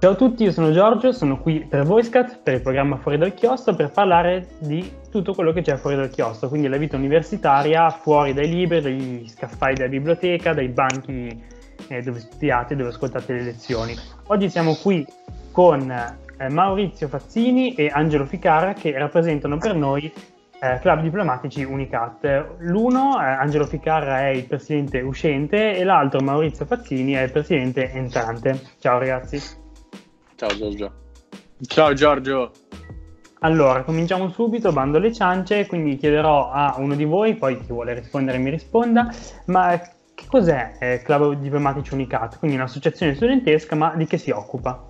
Ciao a tutti, io sono Giorgio, sono qui per VoiceCat, per il programma Fuori dal Chiostro, per parlare di tutto quello che c'è fuori dal chiostro, quindi la vita universitaria fuori dai libri, dagli scaffali della biblioteca, dai banchi eh, dove studiate, dove ascoltate le lezioni. Oggi siamo qui con eh, Maurizio Fazzini e Angelo Ficara che rappresentano per noi eh, club diplomatici Unicat. L'uno, eh, Angelo Ficara, è il presidente uscente e l'altro, Maurizio Fazzini, è il presidente entrante. Ciao ragazzi. Ciao Giorgio. Ciao Giorgio. Allora, cominciamo subito, bando le ciance, quindi chiederò a uno di voi, poi chi vuole rispondere mi risponda, ma che cos'è eh, Club Diplomatici Unicat? Quindi un'associazione studentesca, ma di che si occupa?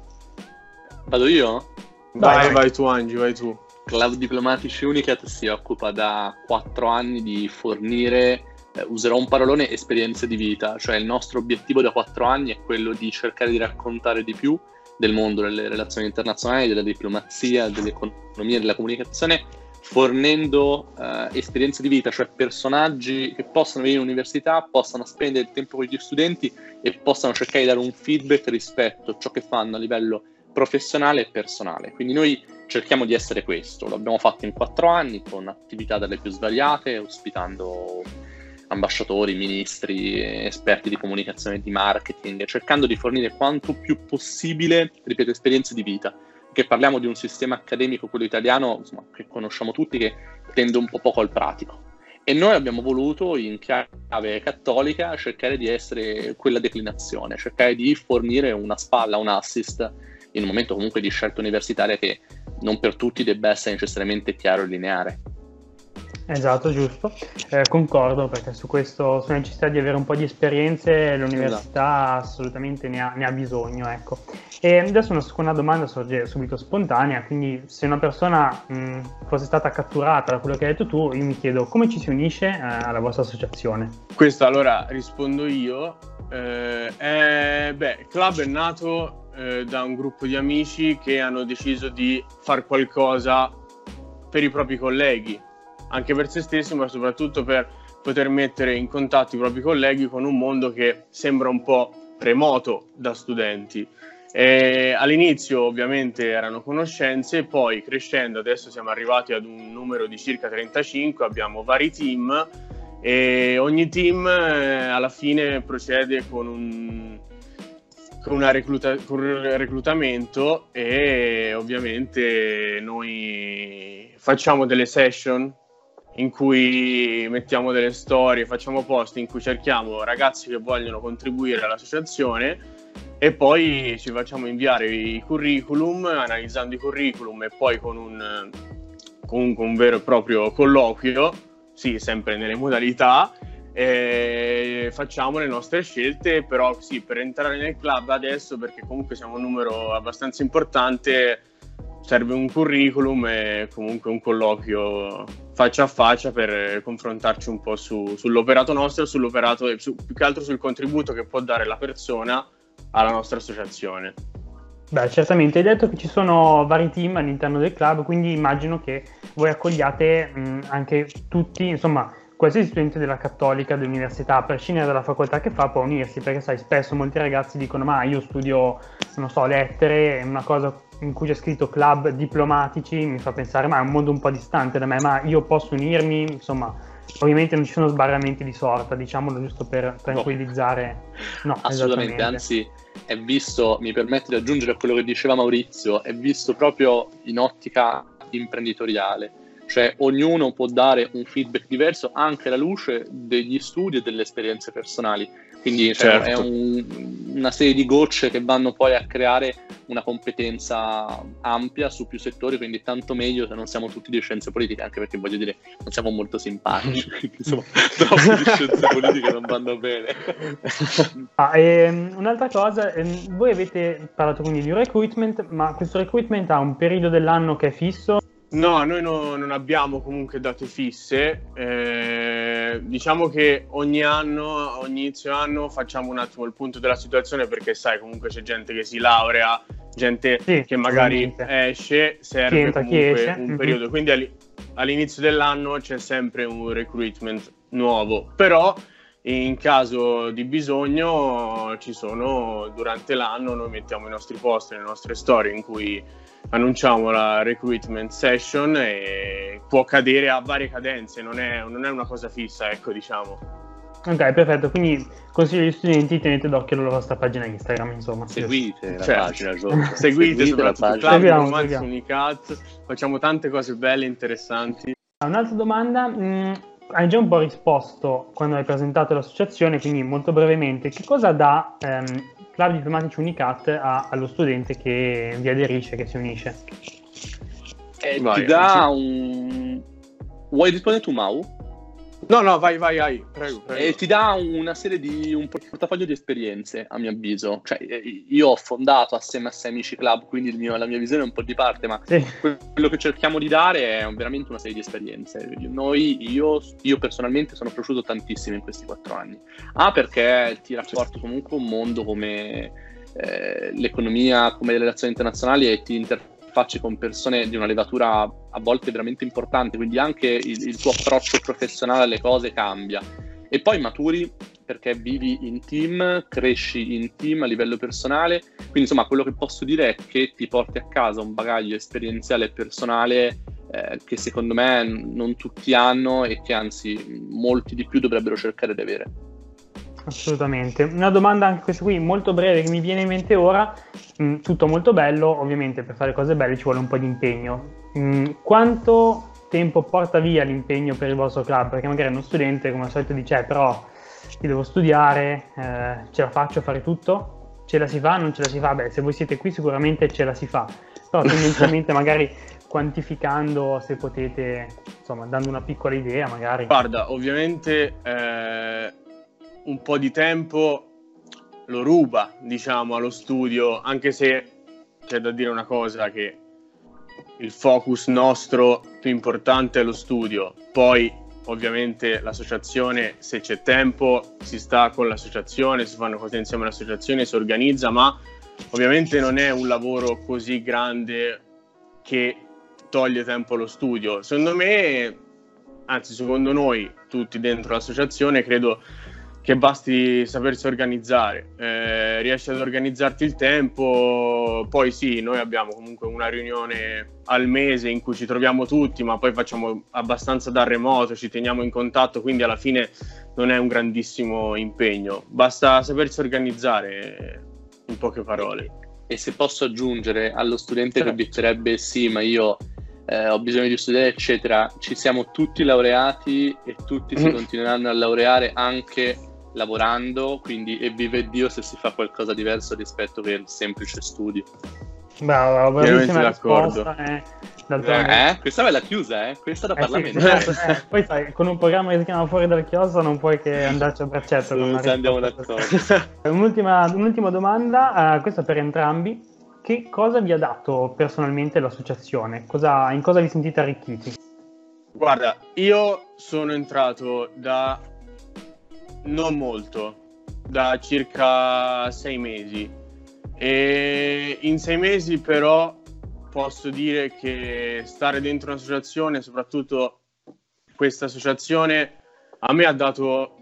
Vado io? Vai, vai, vai tu Angi, vai tu. Club Diplomatici Unicat si occupa da quattro anni di fornire, eh, userò un parolone, esperienze di vita, cioè il nostro obiettivo da quattro anni è quello di cercare di raccontare di più del mondo delle relazioni internazionali, della diplomazia, dell'economia, della comunicazione, fornendo eh, esperienze di vita, cioè personaggi che possano venire all'università, possano spendere il tempo con gli studenti e possano cercare di dare un feedback rispetto a ciò che fanno a livello professionale e personale. Quindi noi cerchiamo di essere questo, lo abbiamo fatto in quattro anni con attività dalle più svariate, ospitando ambasciatori, ministri, esperti di comunicazione e di marketing, cercando di fornire quanto più possibile, ripeto, esperienze di vita. Che parliamo di un sistema accademico, quello italiano, insomma, che conosciamo tutti, che tende un po' poco al pratico. E noi abbiamo voluto, in chiave cattolica, cercare di essere quella declinazione, cercare di fornire una spalla, un assist, in un momento comunque di scelta universitaria che non per tutti debba essere necessariamente chiaro e lineare. Esatto, giusto. Eh, concordo perché su questo, sulla necessità di avere un po' di esperienze, l'università esatto. assolutamente ne ha, ne ha, bisogno. Ecco. E adesso una seconda domanda sorge subito spontanea, quindi se una persona mh, fosse stata catturata da quello che hai detto tu, io mi chiedo come ci si unisce eh, alla vostra associazione? Questo allora rispondo io. Eh, è, beh, il club è nato eh, da un gruppo di amici che hanno deciso di fare qualcosa per i propri colleghi anche per se stessi, ma soprattutto per poter mettere in contatto i propri colleghi con un mondo che sembra un po' remoto da studenti. E all'inizio ovviamente erano conoscenze, poi crescendo adesso siamo arrivati ad un numero di circa 35, abbiamo vari team e ogni team eh, alla fine procede con un, con, recluta- con un reclutamento e ovviamente noi facciamo delle session in cui mettiamo delle storie, facciamo post in cui cerchiamo ragazzi che vogliono contribuire all'associazione e poi ci facciamo inviare i curriculum, analizzando i curriculum e poi con un, comunque un vero e proprio colloquio, sì, sempre nelle modalità, facciamo le nostre scelte, però sì, per entrare nel club adesso, perché comunque siamo un numero abbastanza importante, serve un curriculum e comunque un colloquio faccia a faccia per confrontarci un po' su, sull'operato nostro, sull'operato e su, più che altro sul contributo che può dare la persona alla nostra associazione. Beh, certamente hai detto che ci sono vari team all'interno del club, quindi immagino che voi accogliate mh, anche tutti, insomma, qualsiasi studente della cattolica dell'università, a prescindere dalla facoltà che fa, può unirsi, perché sai, spesso molti ragazzi dicono ma io studio, non so, lettere, è una cosa in cui c'è scritto club diplomatici, mi fa pensare ma è un mondo un po' distante da me, ma io posso unirmi, insomma, ovviamente non ci sono sbarramenti di sorta, diciamolo giusto per tranquillizzare. No, no assolutamente, anzi è visto, mi permette di aggiungere a quello che diceva Maurizio, è visto proprio in ottica imprenditoriale cioè ognuno può dare un feedback diverso anche alla luce degli studi e delle esperienze personali. Quindi cioè, certo. è un, una serie di gocce che vanno poi a creare una competenza ampia su più settori, quindi tanto meglio se non siamo tutti di scienze politiche, anche perché voglio dire, non siamo molto simpatici, insomma, troppo di scienze politiche non vanno bene. ah, ehm, un'altra cosa, ehm, voi avete parlato quindi di recruitment, ma questo recruitment ha un periodo dell'anno che è fisso? No, noi no, non abbiamo comunque date fisse. Eh, diciamo che ogni anno, ogni inizio anno, facciamo un attimo il punto della situazione perché sai, comunque c'è gente che si laurea, gente sì, che magari esce, serve entra, comunque un mm-hmm. periodo. Quindi all'inizio dell'anno c'è sempre un recruitment nuovo. Però in caso di bisogno ci sono durante l'anno noi mettiamo i nostri post le nostre storie in cui annunciamo la recruitment session e può cadere a varie cadenze non è, non è una cosa fissa ecco diciamo Ok, perfetto. Quindi consiglio agli studenti tenete d'occhio la vostra pagina Instagram, insomma. Seguite la Certo. pagina, seguite, Seguite la soprattutto pagina. Club Seguiamo, Romanzi. Unicat facciamo tante cose belle interessanti Un'altra domanda, mh, hai già un po' risposto quando hai presentato l'associazione, quindi molto brevemente, che cosa dà ehm, Club Diplomatici Unicat a- allo studente che vi aderisce, che si unisce? Eh, Vai, ti dà sì. un... Vuoi rispondere tu, Mau? No no vai vai vai prego, prego. E ti dà una serie di un portafoglio di esperienze, a mio avviso. Cioè, io ho fondato assieme a Sei Amici Club, quindi il mio- la mia visione è un po' di parte, ma Sì. quello che cerchiamo di dare è veramente una serie di esperienze. Noi, io, io personalmente sono cresciuto tantissimo in questi quattro anni. A, perché ti rapporti comunque un mondo come eh, l'economia, come le relazioni internazionali e ti interfacci con persone di una levatura a volte veramente importante, quindi anche il, il tuo approccio professionale alle cose cambia. E poi maturi perché vivi in team, cresci in team a livello personale, quindi insomma quello che posso dire è che ti porti a casa un bagaglio esperienziale e personale eh, che secondo me non tutti hanno e che anzi molti di più dovrebbero cercare di avere. Assolutamente. Una domanda anche questa qui molto breve che mi viene in mente ora, mh, tutto molto bello, ovviamente per fare cose belle ci vuole un po' di impegno. Mh, quanto tempo porta via l'impegno per il vostro club? Perché magari uno studente come al solito dice "Eh, però io devo studiare, eh, ce la faccio a fare tutto? Ce la si fa? Non ce la si fa? Beh, se voi siete qui sicuramente ce la si fa, però tendenzialmente magari quantificando se potete, insomma, dando una piccola idea magari. Guarda, ovviamente eh, un po' di tempo lo ruba, diciamo, allo studio, anche se c'è da dire una cosa che il focus nostro più importante è lo studio. Poi, ovviamente, l'associazione, se c'è tempo, si sta con l'associazione, si fanno cose insieme all'associazione, si organizza, ma ovviamente non è un lavoro così grande che toglie tempo allo studio. Secondo me, anzi, secondo noi, tutti dentro l'associazione, credo che basti sapersi organizzare. Eh, riesci ad organizzarti il tempo, poi sì, noi abbiamo comunque una riunione al mese in cui ci troviamo tutti, ma poi facciamo abbastanza da remoto, ci teniamo in contatto, quindi alla fine non è un grandissimo impegno. Basta sapersi organizzare, in poche parole. E se posso aggiungere allo studente Certo. che obietterebbe sì, ma io eh, ho bisogno di studiare, eccetera, ci siamo tutti laureati e tutti si Mm. continueranno a laureare anche lavorando, quindi e vive Dio se si fa qualcosa diverso rispetto che il semplice studio. Bravo, bravissima risposta. Eh. Eh, questa ve la chiusa, eh? Questa da Eh sì, Parlamento. certo, eh. Poi sai, con un programma che si chiama Fuori dal chiostro non puoi che andarci a braccetto. Sì, andiamo d'accordo. così. Un'ultima, un'ultima domanda, eh, questa per entrambi. Che cosa vi ha dato personalmente l'associazione? Cosa- in cosa vi sentite arricchiti? Guarda, io sono entrato da non molto, da circa sei mesi. E in sei mesi però posso dire che stare dentro un'associazione, soprattutto questa associazione, a me ha dato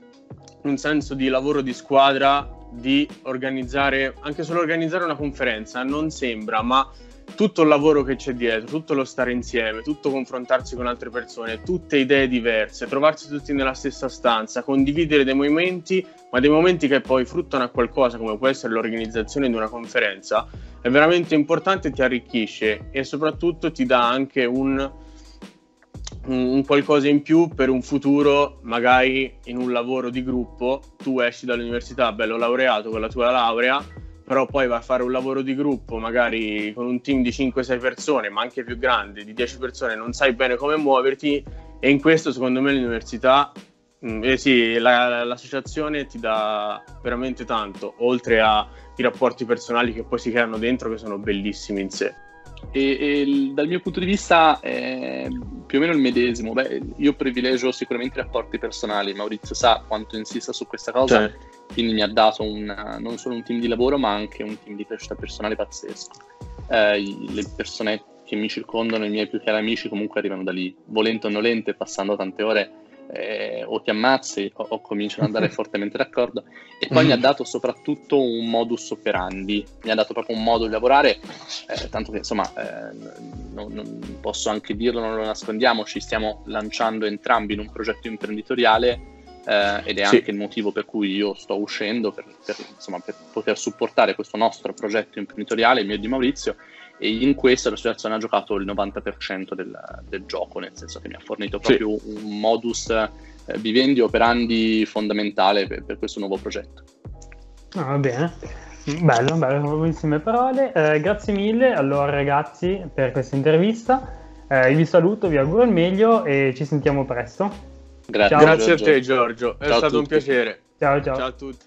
un senso di lavoro di squadra, di organizzare, anche solo organizzare una conferenza, non sembra, ma tutto il lavoro che c'è dietro, tutto lo stare insieme, tutto confrontarsi con altre persone, tutte idee diverse, trovarsi tutti nella stessa stanza, condividere dei momenti, ma dei momenti che poi fruttano a qualcosa come può essere l'organizzazione di una conferenza, è veramente importante, ti arricchisce e soprattutto ti dà anche un, un qualcosa in più per un futuro, magari in un lavoro di gruppo, tu esci dall'università bello laureato con la tua laurea, però poi vai a fare un lavoro di gruppo, magari con un team di 5-6 persone, ma anche più grande, di 10 persone, non sai bene come muoverti e in questo secondo me l'università, mh, eh sì, la- l'associazione ti dà veramente tanto, oltre ai rapporti personali che poi si creano dentro che sono bellissimi in sé. E, e dal mio punto di vista è più o meno il medesimo. Beh, io privilegio sicuramente i rapporti personali. Maurizio sa quanto insista su questa cosa, Cioè, quindi mi ha dato un- non solo un team di lavoro, ma anche un team di crescita personale pazzesco. Eh, le persone che mi circondano, i miei più cari amici, comunque arrivano da lì, volente o nolente, passando tante ore eh, o ti ammazzi o, o cominciano ad andare fortemente d'accordo. E poi mi ha dato soprattutto un modus operandi, mi ha dato proprio un modo di lavorare, eh, tanto che insomma eh, non, non posso anche dirlo, non lo nascondiamo, ci stiamo lanciando entrambi in un progetto imprenditoriale eh, ed è sì. anche il motivo per cui io sto uscendo per, per, insomma, per poter supportare questo nostro progetto imprenditoriale, il mio di Maurizio, e in questo l'associazione ha giocato il 90% del, del, gioco, nel senso che mi ha fornito proprio sì. un modus eh, vivendi operandi fondamentale per, per, questo nuovo progetto. Ah, va bene, bello, bello, buonissime parole. Eh, grazie mille allora ragazzi per questa intervista. Eh, vi saluto, vi auguro il meglio e ci sentiamo presto. Grazie, grazie a te Giorgio, è ciao stato un piacere. Ciao ciao. Ciao a tutti.